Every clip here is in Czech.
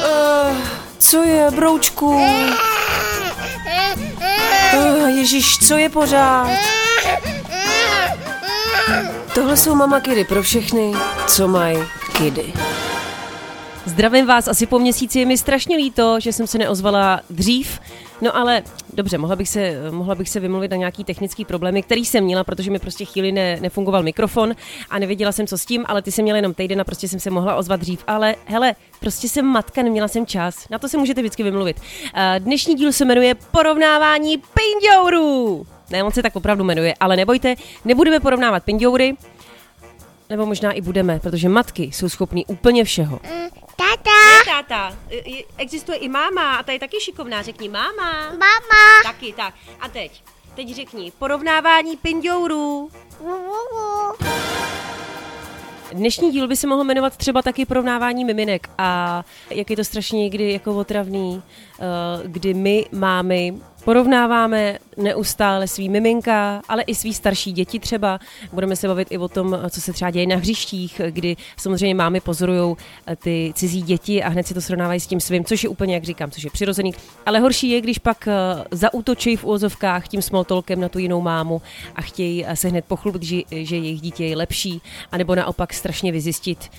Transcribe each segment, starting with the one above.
Uh, co je, broučku? Uh, Ježíš, co je pořád? Tohle jsou mama kidy pro všechny, co mají kidy. Zdravím vás, asi po měsíci je mi strašně líto, že jsem se neozvala dřív, no ale dobře, mohla bych se, mohla bych se vymluvit na nějaký technický problémy, který jsem měla, protože mi prostě chvíli ne, nefungoval mikrofon a nevěděla jsem, co s tím, ale ty jsem měla jenom týden a prostě jsem se mohla ozvat dřív, ale hele, prostě jsem matka, neměla jsem čas, na to se můžete vždycky vymluvit. Dnešní díl se jmenuje Porovnávání pindourů. Ne, on se tak opravdu jmenuje, ale nebojte, nebudeme porovnávat pindoury, nebo možná i budeme, protože matky jsou schopní úplně všeho. Tata. Táta, existuje i máma a ta je taky šikovná, řekni máma. Mama. Taky, tak. A teď, teď řekni, porovnávání pindourů. Dnešní díl by se mohl jmenovat třeba taky porovnávání miminek a jak je to strašně někdy jako otravný, eh, kdy my mámy Porovnáváme neustále svý miminka, ale i svý starší děti třeba. Budeme se bavit i o tom, co se třeba děje na hřištích, kdy samozřejmě mámy pozorují eh, ty cizí děti a hned si to srovnávají s tím svým, což je úplně, jak říkám, což je přirozený. Ale horší je, když pak eh, zaútočí v úvozovkách tím smoltolkem na tu jinou mámu a chtějí eh, se hned pochlubit, že, že jejich dítě je lepší, anebo naopak strašně vyzjistit,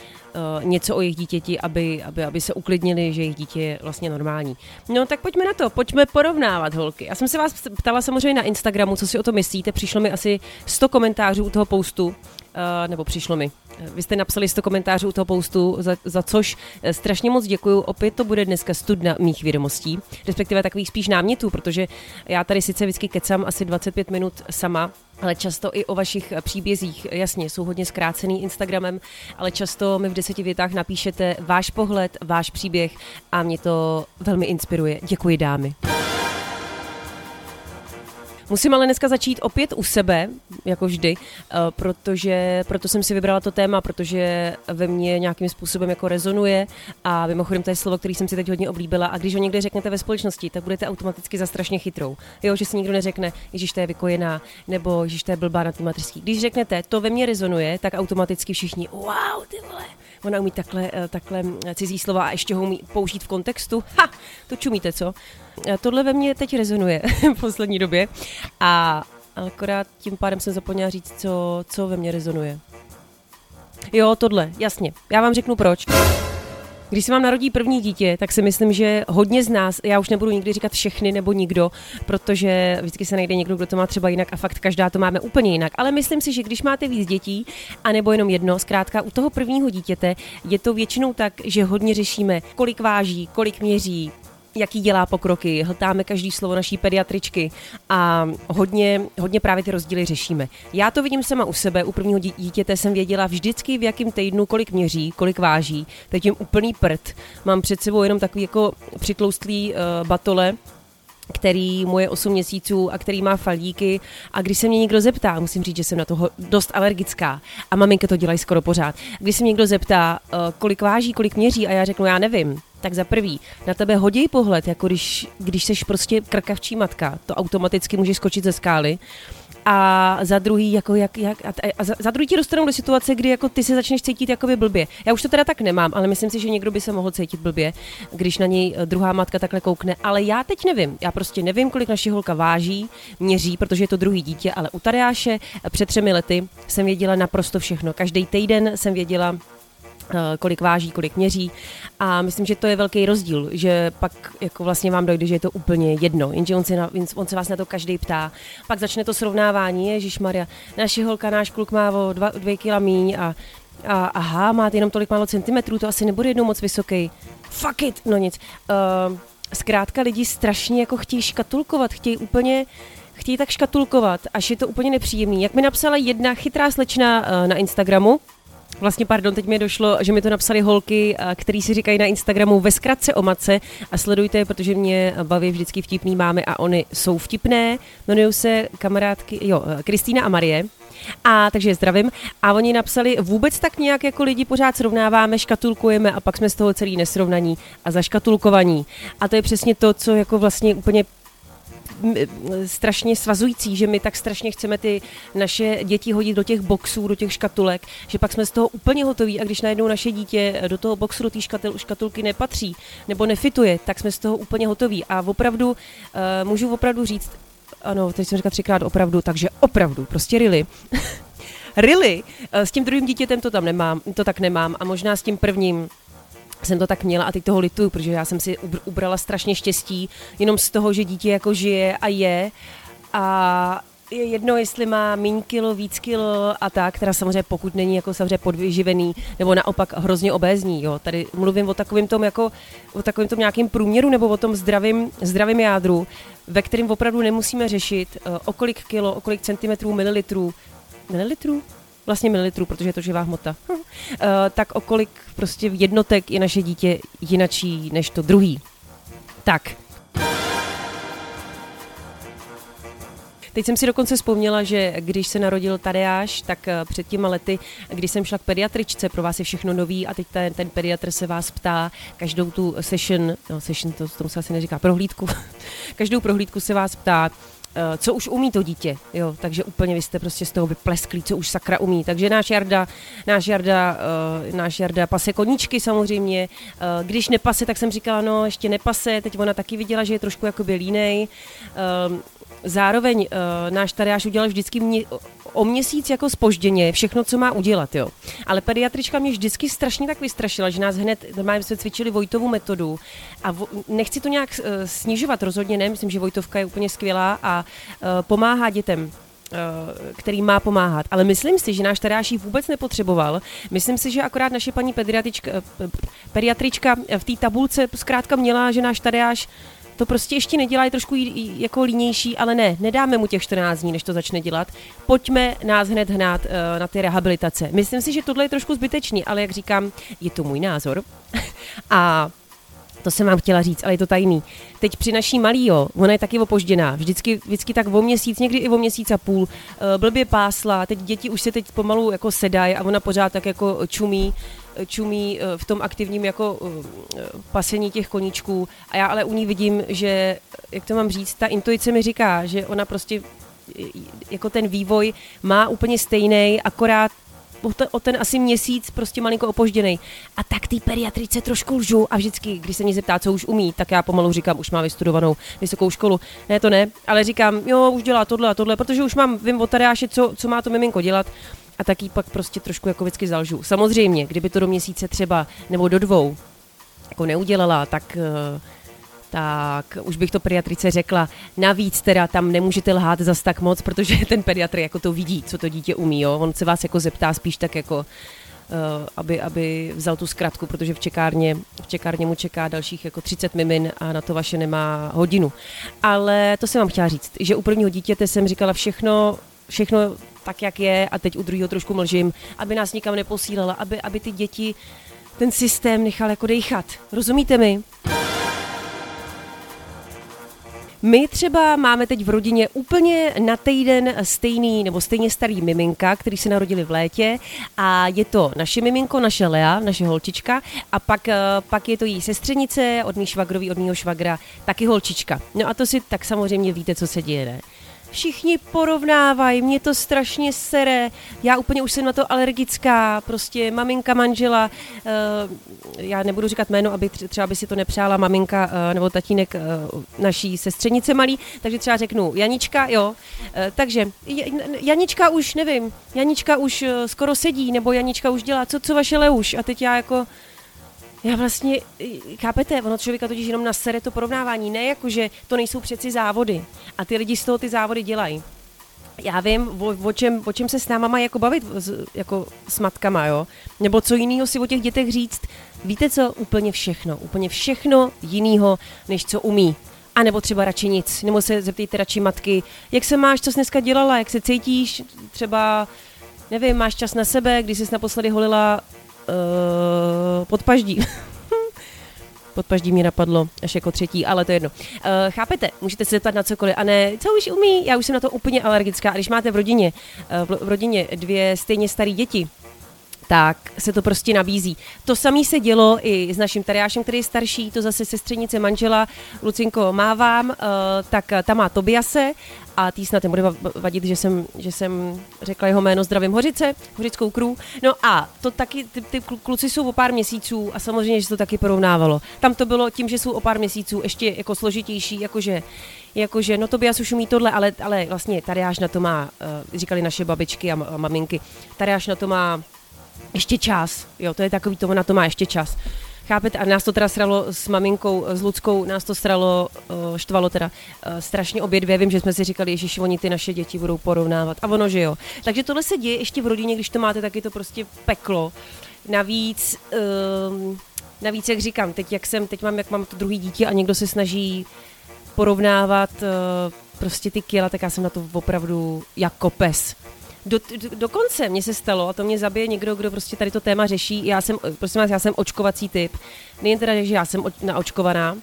něco o jejich dítěti, aby, aby, aby se uklidnili, že jejich dítě je vlastně normální. No tak pojďme na to, pojďme porovnávat holky. Já jsem se vás ptala samozřejmě na Instagramu, co si o to myslíte. Přišlo mi asi 100 komentářů u toho postu, uh, nebo přišlo mi. Vy jste napsali 100 komentářů u toho postu, za, za což eh, strašně moc děkuju. Opět to bude dneska studna mých vědomostí, respektive takových spíš námětů, protože já tady sice vždycky kecám asi 25 minut sama, ale často i o vašich příbězích. Jasně, jsou hodně zkrácený Instagramem, ale často mi v deseti větách napíšete váš pohled, váš příběh a mě to velmi inspiruje. Děkuji dámy. Musím ale dneska začít opět u sebe, jako vždy, eh, protože proto jsem si vybrala to téma, protože ve mně nějakým způsobem jako rezonuje a mimochodem to je slovo, který jsem si teď hodně oblíbila a když ho někde řeknete ve společnosti, tak budete automaticky za strašně chytrou. Jo, že si nikdo neřekne, že to je vykojená, nebo že to je blbá na té mateřský. Když řeknete, to ve mně rezonuje, tak automaticky všichni, wow, ty vole, ona umí takhle, eh, takhle cizí slova a ještě ho umí použít v kontextu. Ha, to čumíte, co? Tohle ve mně teď rezonuje v poslední době a akorát tím pádem jsem zapomněla říct, co, co ve mně rezonuje. Jo, tohle, jasně. Já vám řeknu proč. Když se vám narodí první dítě, tak si myslím, že hodně z nás, já už nebudu nikdy říkat všechny nebo nikdo, protože vždycky se najde někdo, kdo to má třeba jinak a fakt každá to máme úplně jinak. Ale myslím si, že když máte víc dětí, anebo jenom jedno, zkrátka u toho prvního dítěte je to většinou tak, že hodně řešíme, kolik váží, kolik měří, jaký dělá pokroky, hltáme každý slovo naší pediatričky a hodně, hodně právě ty rozdíly řešíme. Já to vidím sama u sebe, u prvního dítěte jsem věděla vždycky v jakém týdnu, kolik měří, kolik váží, teď jim úplný prd. Mám před sebou jenom takový jako přitloustlý uh, batole, který mu je 8 měsíců a který má falíky. A když se mě někdo zeptá, musím říct, že jsem na toho dost alergická. A maminka to dělají skoro pořád, když se mě někdo zeptá, uh, kolik váží, kolik měří a já řeknu, já nevím, tak za prvý, na tebe hodí pohled, jako když, když seš prostě krkavčí matka, to automaticky může skočit ze skály. A za druhý, jako jak, jak, a, za, za druhý ti dostanou do situace, kdy jako ty se začneš cítit jakoby blbě. Já už to teda tak nemám, ale myslím si, že někdo by se mohl cítit blbě, když na něj eh, druhá matka takhle koukne. Ale já teď nevím. Já prostě nevím, kolik naše holka váží, měří, protože je to druhý dítě, ale u Tadeáše eh, před třemi lety jsem věděla naprosto všechno. Každý týden jsem věděla, kolik váží, kolik měří a myslím, že to je velký rozdíl, že pak jako vlastně vám dojde, že je to úplně jedno, jenže on se, na, on se vás na to každý ptá. Pak začne to srovnávání, Ježíš Maria, naše holka, náš kluk má o dva, dvě kila míň a, a aha, máte jenom tolik málo centimetrů, to asi nebude jednou moc vysoký. Fuck it, no nic. Uh, zkrátka lidi strašně jako chtějí škatulkovat, chtějí úplně chtějí tak škatulkovat, až je to úplně nepříjemný. Jak mi napsala jedna chytrá slečna uh, na Instagramu, Vlastně, pardon, teď mi došlo, že mi to napsali holky, který si říkají na Instagramu ve zkratce o matce a sledujte, protože mě baví vždycky vtipný máme a oni jsou vtipné. Jmenují se kamarádky, jo, Kristýna a Marie. A takže zdravím. A oni napsali, vůbec tak nějak jako lidi pořád srovnáváme, škatulkujeme a pak jsme z toho celý nesrovnaní a zaškatulkovaní. A to je přesně to, co jako vlastně úplně strašně svazující, že my tak strašně chceme ty naše děti hodit do těch boxů, do těch škatulek, že pak jsme z toho úplně hotoví a když najednou naše dítě do toho boxu, do té škatul, škatulky nepatří nebo nefituje, tak jsme z toho úplně hotoví. A opravdu, uh, můžu opravdu říct, ano, teď jsem říkal třikrát opravdu, takže opravdu, prostě really. really, uh, s tím druhým dítětem to tam nemám, to tak nemám a možná s tím prvním jsem to tak měla a teď toho lituju, protože já jsem si ubrala strašně štěstí jenom z toho, že dítě jako žije a je a je jedno, jestli má méně kilo, víc kilo a tak, která samozřejmě pokud není jako samozřejmě podvyživený nebo naopak hrozně obézní. Jo. Tady mluvím o takovém tom jako o takovém tom nějakým průměru nebo o tom zdravým, zdravým jádru, ve kterém opravdu nemusíme řešit uh, o kolik kilo, o kolik centimetrů, mililitrů, mililitrů? Vlastně mililitrů, protože je to živá hmota, uh, tak o kolik prostě jednotek je naše dítě jinačí než to druhý. Tak, Teď jsem si dokonce vzpomněla, že když se narodil Tadeáš, tak eh, před těma lety, když jsem šla k pediatričce, pro vás je všechno nový a teď ten, ten pediatr se vás ptá každou tu session, no session, to tomu se asi neříká, prohlídku, každou prohlídku se vás ptá, Eh, co už umí to dítě, jo, takže úplně vy jste prostě z toho vyplesklí, co už sakra umí. Takže náš Jarda, náš Jarda, uh, náš Jarda pase koníčky samozřejmě. Uh, když nepase, tak jsem říkala, no ještě nepase, teď ona taky viděla, že je trošku jakoby línej. Zároveň uh, náš Tadeáš udělal vždycky mě, o měsíc jako spožděně všechno, co má udělat, jo. Ale pediatrička mě vždycky strašně tak vystrašila, že nás hned, normálně jsme cvičili Vojtovu metodu a vo, nechci to nějak uh, snižovat, rozhodně ne, myslím, že Vojtovka je úplně skvělá a uh, pomáhá dětem který má pomáhat. Ale myslím si, že náš Tadeáš ji vůbec nepotřeboval. Myslím si, že akorát naše paní pediatrička, pediatrička v té tabulce zkrátka měla, že náš Tadeáš to prostě ještě nedělá, je trošku jako línější, ale ne, nedáme mu těch 14 dní, než to začne dělat. Pojďme nás hned hnát uh, na ty rehabilitace. Myslím si, že tohle je trošku zbytečný, ale jak říkám, je to můj názor. a to jsem vám chtěla říct, ale je to tajný. Teď při naší malý, jo, ona je taky opožděná, vždycky, vždycky tak o měsíc, někdy i o měsíc a půl, uh, blbě pásla, teď děti už se teď pomalu jako sedají a ona pořád tak jako čumí, čumí eh, v tom aktivním jako eh, pasení těch koníčků a já ale u ní vidím, že, jak to mám říct, ta intuice mi říká, že ona prostě jako ten vývoj má úplně stejný, akorát o ten asi měsíc prostě malinko opožděný. A tak ty pediatrice trošku lžu a vždycky, když se mě zeptá, co už umí, tak já pomalu říkám, už má vystudovanou vysokou školu. Ne, to ne, ale říkám, jo, už dělá tohle a tohle, protože už mám, vím od Tadeáše, co, co má to miminko dělat a taky pak prostě trošku jako vždycky zalžu. Samozřejmě, kdyby to do měsíce třeba nebo do dvou jako neudělala, tak uh, tak už bych to pediatrice řekla. Navíc teda tam nemůžete lhát zas tak moc, protože ten pediatr jako to vidí, co to dítě umí. Jo? On se vás jako zeptá spíš tak jako, uh, aby, aby vzal tu zkratku, protože v čekárně, v čekárně mu čeká dalších jako 30 mimin a na to vaše nemá hodinu. Ale to jsem vám chtěla říct, že u prvního dítěte jsem říkala všechno, všechno tak, jak je a teď u druhého trošku mlžím, aby nás nikam neposílala, aby, aby ty děti ten systém nechal jako dechat. Rozumíte mi? My třeba máme teď v rodině úplně na týden stejný nebo stejně starý miminka, který se narodili v létě a je to naše miminko, naše Lea, naše holčička a pak, eh, pak je to její sestřenice od mý švagrový, od mýho švagra, taky holčička. No a to si tak samozřejmě víte, co se děje, ne? Všichni porovnávají, mě to strašně sere, já úplně už jsem na to alergická, prostě maminka manžela, uh, já nebudu říkat jméno, aby třeba by si to nepřála maminka uh, nebo tatínek uh, naší sestřenice malý, takže třeba řeknu Janička, jo, takže Janička už, nevím, Janička už skoro sedí, nebo Janička už dělá, co, co vaše Leuš, a teď já jako já vlastně, chápete, ono člověka totiž jenom nasere to porovnávání, ne jako, že to nejsou přeci závody a ty lidi z toho ty závody dělají. Já vím, o, o, čem, o čem se s náma jako bavit jako s matkama, jo? Nebo co jiného si o těch dětech říct. Víte co? Úplně všechno. Úplně všechno jiného, než co umí. A nebo třeba radši nic. Nebo se zeptejte radši matky, jak se máš, co jsi dneska dělala, jak se cítíš, třeba, nevím, máš čas na sebe, když jsi naposledy holila uh, podpaždí. podpaždí mě napadlo až jako třetí, ale to je jedno. Uh, chápete, můžete se zeptat na cokoliv a ne, co už umí, já už jsem na to úplně alergická. A když máte v rodině, uh, v rodině dvě stejně staré děti, tak se to prostě nabízí. To samé se dělo i s naším Tadeášem, který je starší, to zase sestřenice manžela, Lucinko mávám, uh, tak ta má Tobiase a tý snad nebude vadit, že jsem, že jsem řekla jeho jméno Zdravím Hořice, Hořickou krů. No a to taky, ty, ty kluci jsou o pár měsíců a samozřejmě, že to taky porovnávalo. Tam to bylo tím, že jsou o pár měsíců ještě jako složitější, jakože jakože, no to by už umí tohle, ale, ale vlastně tady až na to má, uh, říkali naše babičky a, maminky, tady až na to má ještě čas, jo, to je takový, to na to má ještě čas. Chápete? A nás to teda sralo s maminkou, s Ludskou, nás to sralo, uh, štvalo teda uh, strašně obě dvě. Vím, že jsme si říkali, že oni ty naše děti budou porovnávat. A ono, že jo. Takže tohle se děje ještě v rodině, když to máte, taky to prostě peklo. Navíc, uh, navíc, jak říkám, teď jak jsem, teď mám, jak mám to druhý dítě a někdo se snaží porovnávat uh, prostě ty kila, tak já jsem na to opravdu jako pes. Do, do, dokonce mě se stalo, a to mě zabije někdo, kdo prostě tady to téma řeší, já jsem, prosím vás, já jsem očkovací typ. Nejen teda, že já jsem o, naočkovaná,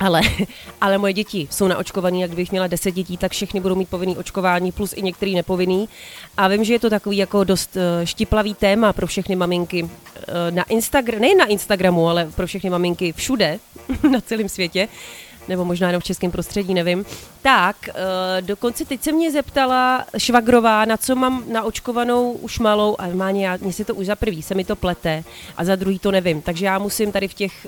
ale, ale moje děti jsou naočkované, jak kdybych měla 10 dětí, tak všechny budou mít povinný očkování, plus i některý nepovinný. A vím, že je to takový jako dost uh, štiplavý téma pro všechny maminky uh, na Instagram, nejen na Instagramu, ale pro všechny maminky všude na celém světě nebo možná jenom v českém prostředí, nevím. Tak, uh, dokonce teď se mě zeptala Švagrová, na co mám naočkovanou už malou, a má mě, mě si to už za prvý se mi to plete a za druhý to nevím. Takže já musím tady v těch,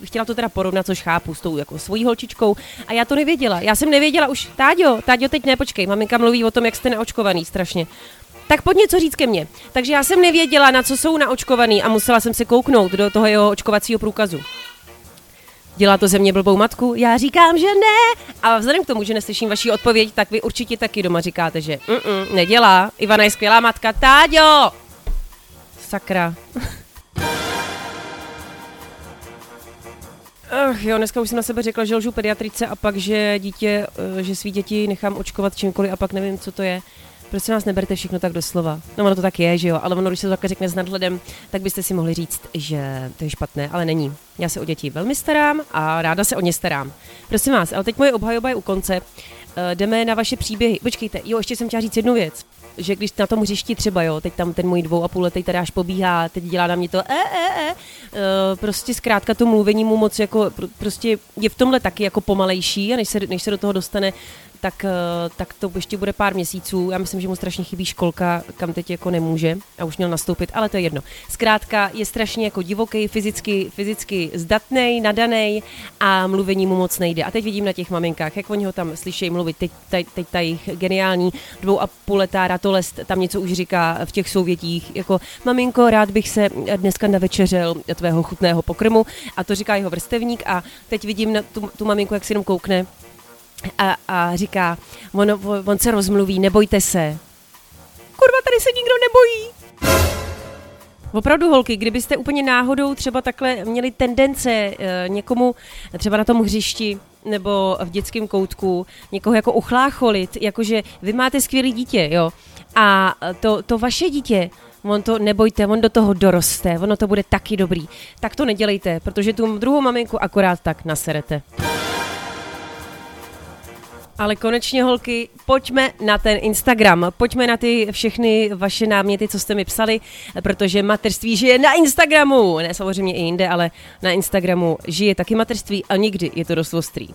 uh, chtěla to teda porovnat, což chápu, s tou jako svojí holčičkou a já to nevěděla. Já jsem nevěděla už, Táďo, Táďo, teď nepočkej, maminka mluví o tom, jak jste naočkovaný strašně. Tak pojď něco říct ke mně. Takže já jsem nevěděla, na co jsou naočkovaný a musela jsem se kouknout do toho jeho očkovacího průkazu. Dělá to ze mě blbou matku? Já říkám, že ne. A vzhledem k tomu, že neslyším vaši odpověď, tak vy určitě taky doma říkáte, že Mm-mm, nedělá. Ivana je skvělá matka. Táďo! Sakra. Ach jo, dneska už jsem na sebe řekla, že lžu pediatrice a pak, že dítě, eh, že svý děti nechám očkovat čímkoliv a pak nevím, co to je. Prosím vás, neberte všechno tak doslova. No ono to tak je, že jo, ale ono, když se to takhle řekne s nadhledem, tak byste si mohli říct, že to je špatné, ale není. Já se o děti velmi starám a ráda se o ně starám. Prosím vás, ale teď moje obhajoba je u konce. Uh, jdeme na vaše příběhy. Počkejte, jo, ještě jsem chtěla říct jednu věc že když na tom hřišti třeba, jo, teď tam ten můj dvou a půl letý tady až pobíhá, teď dělá na mě to e, e, e, prostě zkrátka to mluvení mu moc jako, prostě je v tomhle taky jako pomalejší a než se, než se do toho dostane tak, eh, tak to ještě bude pár měsíců. Já myslím, že mu strašně chybí školka, kam teď jako nemůže a už měl nastoupit, ale to je jedno. Zkrátka je strašně jako divoký, fyzicky, fyzicky zdatný, nadaný a mluvení mu moc nejde. A teď vidím na těch maminkách, jak oni ho tam slyšejí mluvit. Teď, teď, teď ta jejich geniální dvou a půl letá ratolest tam něco už říká v těch souvětích, jako maminko, rád bych se dneska navečeřel tvého chutného pokrmu a to říká jeho vrstevník a teď vidím na tu, tu maminku, jak si jenom koukne a, a říká, on, on se rozmluví, nebojte se. Kurva, tady se nikdo nebojí. Opravdu, holky, kdybyste úplně náhodou třeba takhle měli tendence e, někomu třeba na tom hřišti nebo v dětském koutku někoho jako uchlácholit, jakože vy máte skvělý dítě, jo, a to, to vaše dítě on to, nebojte, on do toho doroste, ono to bude taky dobrý. Tak to nedělejte, protože tu druhou maminku akorát tak naserete. Ale konečně, holky, pojďme na ten Instagram, pojďme na ty všechny vaše náměty, co jste mi psali, protože mateřství žije na Instagramu. Ne samozřejmě i jinde, ale na Instagramu žije taky mateřství a nikdy je to dost ostrý.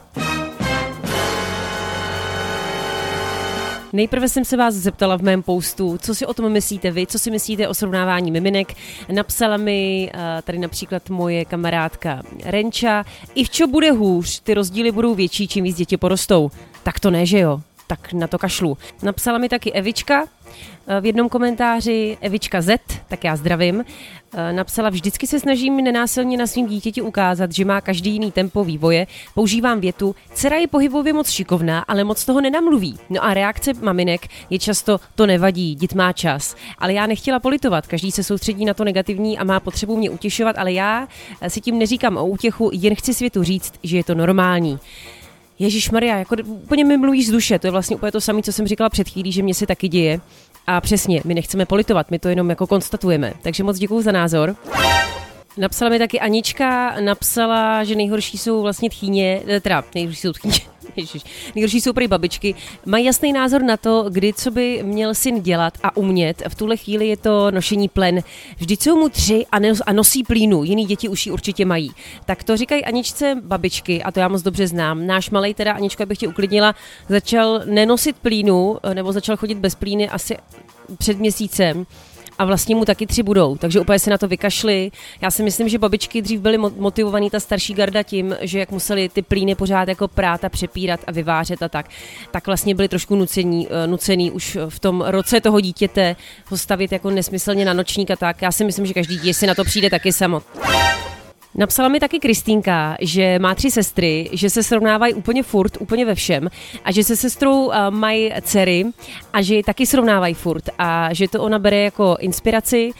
Nejprve jsem se vás zeptala v mém postu, co si o tom myslíte vy, co si myslíte o srovnávání miminek. Napsala mi uh, tady například moje kamarádka Renča, i v čo bude hůř, ty rozdíly budou větší, čím víc děti porostou. Tak to ne, že jo? Tak na to kašlu. Napsala mi taky Evička, v jednom komentáři Evička Z, tak já zdravím, eh, napsala, vždycky se snažím nenásilně na svým dítěti ukázat, že má každý jiný tempo vývoje. Používám větu, dcera je pohybově moc šikovná, ale moc toho nenamluví. No a reakce maminek je často, to nevadí, dít má čas. Ale já nechtěla politovat, každý se soustředí na to negativní a má potřebu mě utěšovat, ale já si tím neříkám o útěchu, jen chci světu říct, že je to normální. Ježíš Maria, jako úplně mi mluvíš z duše, to je vlastně úplně to samé, co jsem říkala před chvílí, že mě se taky děje. A přesně, my nechceme politovat, my to jenom jako konstatujeme. Takže moc děkuji za názor. Napsala mi taky Anička, napsala, že nejhorší jsou vlastně tchýně, eh, teda nejhorší jsou tchýně, Ježiš. Nejhorší jsou prý babičky. Mají jasný názor na to, kdy co by měl syn dělat a umět. V tuhle chvíli je to nošení plen. Vždyť jsou mu tři a, nos, a nosí plínu. Jiný děti už ji určitě mají. Tak to říkají Aničce babičky a to já moc dobře znám. Náš malej teda, Anička, bych tě uklidnila, začal nenosit plínu nebo začal chodit bez plíny asi před měsícem a vlastně mu taky tři budou, takže úplně se na to vykašli. Já si myslím, že babičky dřív byly motivovaný ta starší garda tím, že jak museli ty plíny pořád jako prát a přepírat a vyvářet a tak, tak vlastně byli trošku nucení, eh, nucený už v tom roce toho dítěte ho stavit jako nesmyslně na nočník a tak. Já si myslím, že každý dítě si na to přijde taky samo. Napsala mi taky Kristýnka, že má tři sestry, že se srovnávají úplně furt, úplně ve všem a že se sestrou uh, mají dcery a že ji taky srovnávají furt a že to ona bere jako inspiraci,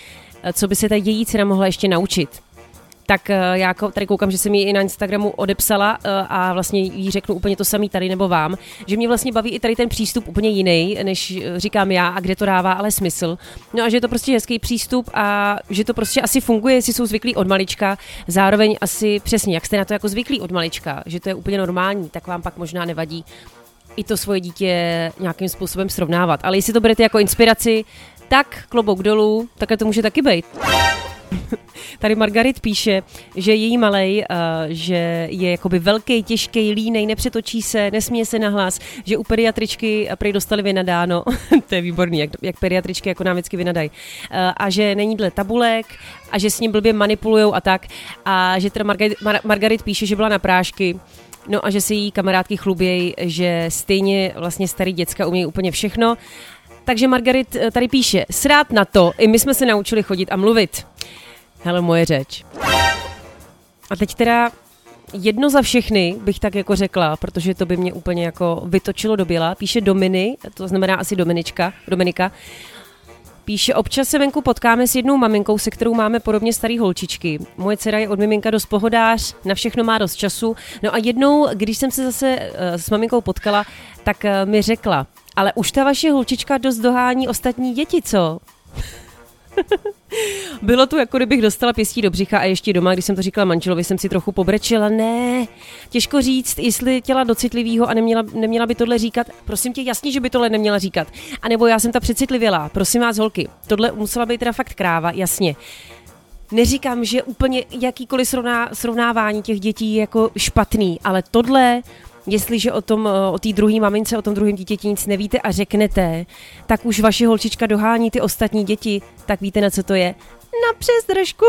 co by se ta její dcera mohla ještě naučit tak eh, já tady koukám, že jsem ji i na Instagramu odepsala eh, a vlastně jí řeknu úplně to samý tady nebo vám, že mě vlastně baví i tady ten přístup úplně jiný, než eh, říkám já a kde to dává ale smysl. No a že je to prostě hezký přístup a že to prostě asi funguje, jestli jsou zvyklí od malička, zároveň asi přesně, jak jste na to jako zvyklí od malička, že to je úplně normální, tak vám pak možná nevadí i to svoje dítě nějakým způsobem srovnávat. Ale jestli to berete jako inspiraci, tak klobouk dolů, takhle to může taky být. Tady Margarit píše, že její malej, uh, že je jakoby velký, těžký, línej, nepřetočí se, nesmí se nahlas, že u pediatričky prej dostali vynadáno, to je výborný, jak, jak pediatričky jako nám vždycky vynadají, uh, a že není dle tabulek a že s ním blbě manipulujou a tak a že teda Margarit, Mar- Margarit píše, že byla na prášky, No a že si její kamarádky chlubějí, že stejně vlastně starý děcka umějí úplně všechno. Takže Margarit eh, tady píše, srát na to, i my jsme se naučili chodit a mluvit. Hele, moje řeč. A teď teda jedno za všechny bych tak jako řekla, protože to by mě úplně jako vytočilo do běla. Píše Dominy, to znamená asi Dominička, Dominika. Píše, občas se venku potkáme s jednou maminkou, se kterou máme podobně starý holčičky. Moje dcera je od miminka dost pohodář, na všechno má dost času. No a jednou, když jsem se zase uh, s maminkou potkala, tak uh, mi řekla, ale už ta vaše holčička dost dohání ostatní děti, co? Bylo to, jako kdybych dostala pěstí do břicha a ještě doma, když jsem to říkala manželovi, jsem si trochu pobrečela. Ne, těžko říct, jestli těla do citlivého a neměla, neměla by tohle říkat. Prosím tě, jasně, že by tohle neměla říkat. A nebo já jsem ta přecitlivělá. Prosím vás, holky, tohle musela být teda fakt kráva, jasně. Neříkám, že úplně jakýkoliv srovná, srovnávání těch dětí je jako špatný, ale tohle Jestliže o tom, eh, o té druhé mamince, o tom druhém dítěti nic nevíte a řeknete, tak už vaše holčička dohání ty ostatní děti, tak víte, na co to je? Na přezdržku!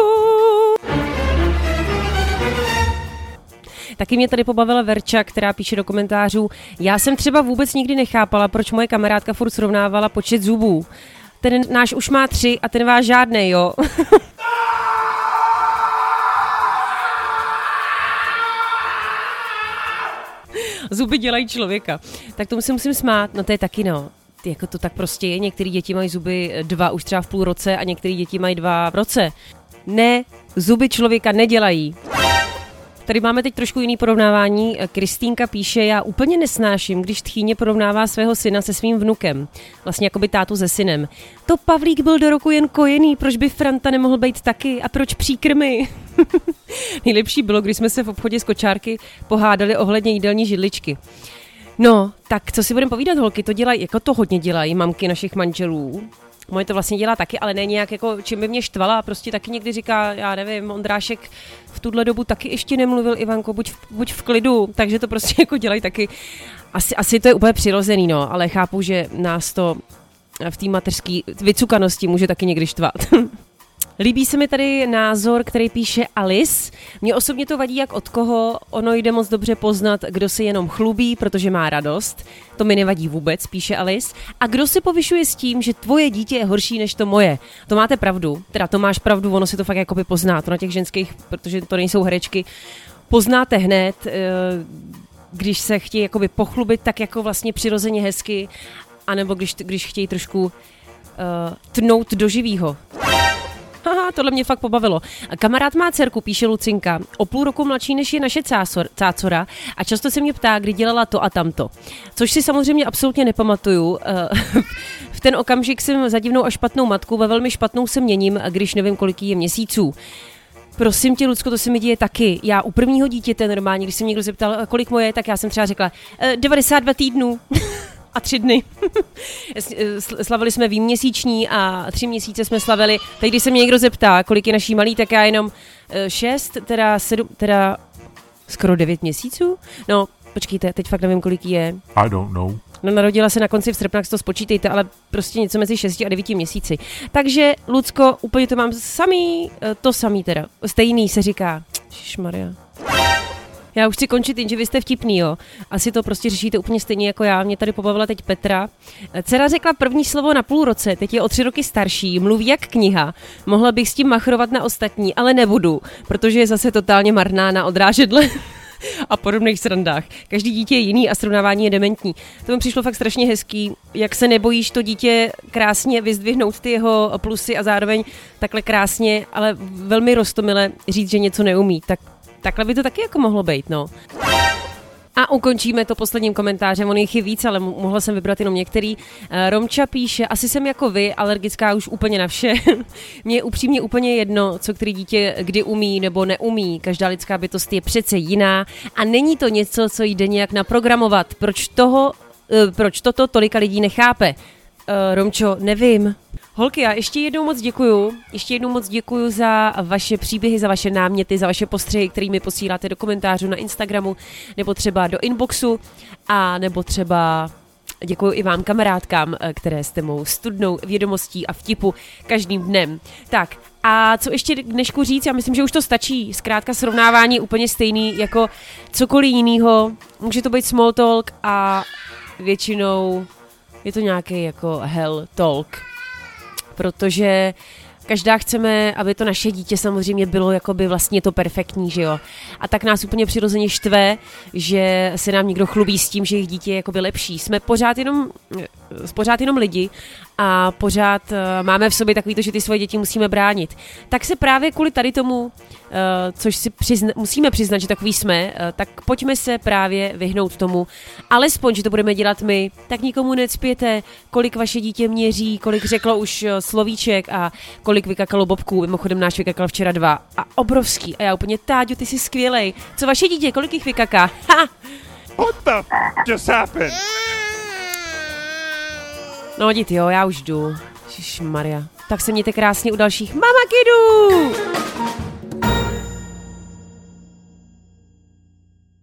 Taky mě tady pobavila Verča, která píše do komentářů, já jsem třeba vůbec nikdy nechápala, proč moje kamarádka furt srovnávala počet zubů. Ten náš už má tři a ten váš žádný, jo. zuby dělají člověka. Tak tomu si musím smát, no to je taky no. Jako to tak prostě je, některé děti mají zuby dva už třeba v půl roce a některé děti mají dva v roce. Ne, zuby člověka nedělají. Tady máme teď trošku jiný porovnávání. Kristýnka píše, já úplně nesnáším, když tchýně porovnává svého syna se svým vnukem. Vlastně jako by tátu se synem. To Pavlík byl do roku jen kojený, proč by Franta nemohl být taky a proč příkrmy? Nejlepší bylo, když jsme se v obchodě s kočárky pohádali ohledně jídelní židličky. No, tak co si budeme povídat, holky, to dělají, jako to hodně dělají mamky našich manželů. Moje to vlastně dělá taky, ale ne nějak jako, čím by mě štvala, prostě taky někdy říká, já nevím, Ondrášek v tuhle dobu taky ještě nemluvil, Ivanko, buď v, buď v klidu, takže to prostě jako dělají taky. Asi, asi to je úplně přirozený, no, ale chápu, že nás to v té mateřské vycukanosti může taky někdy štvat. Líbí se mi tady názor, který píše Alice. Mně osobně to vadí jak od koho. Ono jde moc dobře poznat, kdo se jenom chlubí, protože má radost. To mi nevadí vůbec, píše Alice. A kdo se povyšuje s tím, že tvoje dítě je horší než to moje. To máte pravdu. Teda to máš pravdu, ono se to fakt jakoby pozná. To na těch ženských, protože to nejsou herečky, poznáte hned, eh, když se chtějí jakoby pochlubit tak jako vlastně přirozeně hezky, anebo když, když chtějí trošku uh, tnout do živýho. Haha, tohle mě fakt pobavilo. Kamarád má dcerku, píše Lucinka, o půl roku mladší než je naše cácor, cácora a často se mě ptá, kdy dělala to a tamto. Což si samozřejmě absolutně nepamatuju. Eh, v ten okamžik jsem za divnou a špatnou matku, ve velmi špatnou se měním, když nevím, kolik je měsíců. Prosím tě, Lucko, to se mi děje taky. Já u prvního dítěte normálně, když se mě někdo zeptal, kolik moje, tak já jsem třeba řekla e, 92 týdnů. a tři dny. slavili jsme výměsíční a tři měsíce jsme slavili. Teď, když se mě někdo zeptá, kolik je naší malý, tak já jenom šest, teda sedm, teda skoro devět měsíců. No, počkejte, teď fakt nevím, kolik je. I don't know. No narodila se na konci v srpnu, to spočítejte, ale prostě něco mezi 6 a 9 měsíci. Takže, Lucko, úplně to mám samý, eh, to samý teda. Stejný se říká. Maria. Já už chci končit, jenže vy jste vtipný, jo. Asi to prostě řešíte úplně stejně jako já. Mě tady pobavila teď Petra. Dcera řekla první slovo na půl roce, teď je o tři roky starší, mluví jak kniha. Mohla bych s tím machrovat na ostatní, ale nebudu, protože je zase totálně marná na odrážedle a podobných srandách. Každý dítě je jiný a srovnávání je dementní. To mi přišlo fakt strašně hezký, jak se nebojíš to dítě krásně vyzdvihnout ty jeho plusy a zároveň takhle krásně, ale velmi rostomile říct, že něco neumí. Tak takhle by to taky jako mohlo být, no. A ukončíme to posledním komentářem, on jich je víc, ale mohla jsem vybrat jenom některý. Eh, Romča píše, asi jsem jako vy, alergická už úplně na vše. Mně je upřímně úplně jedno, co který dítě kdy umí nebo neumí. Každá lidská bytost je přece jiná a není to něco, co jde nějak naprogramovat. Proč toho, eh, proč toto tolika lidí nechápe? Uh, Romčo, nevím. Holky, já ještě jednou moc děkuju. Ještě jednou moc děkuju za vaše příběhy, za vaše náměty, za vaše postřehy, kterými posíláte do komentářů na Instagramu, nebo třeba do inboxu, a nebo třeba Děkuji i vám, kamarádkám, které jste mou studnou vědomostí a vtipu každým dnem. Tak, a co ještě dnešku říct? Já myslím, že už to stačí. Zkrátka srovnávání úplně stejný jako cokoliv jiného. Může to být small talk a většinou je to nějaký jako hell talk. Protože každá chceme, aby to naše dítě samozřejmě bylo jakoby vlastně to perfektní, že jo. A tak nás úplně přirozeně štve, že se nám někdo chlubí s tím, že jejich dítě je jakoby lepší. Jsme pořád jenom, pořád jenom lidi a pořád uh, máme v sobě takový to, že ty svoje děti musíme bránit. Tak se právě kvůli tady tomu, uh, což si přizna, musíme přiznat, že takový jsme, tak pojďme se právě vyhnout tomu, alespoň, že to budeme dělat my, tak nikomu necpěte, kolik vaše dítě měří, kolik řeklo už slovíček a kolik vykakalo bobků. Mimochodem náš vykakal včera dva a obrovský. A já úplně, Táďo, ty jsi skvělej. Co vaše dítě, kolik jich vykaká? Ha! What the f- just happened? No, dít jo, já už jdu. Maria. Tak se mějte krásně u dalších Mama Kidů!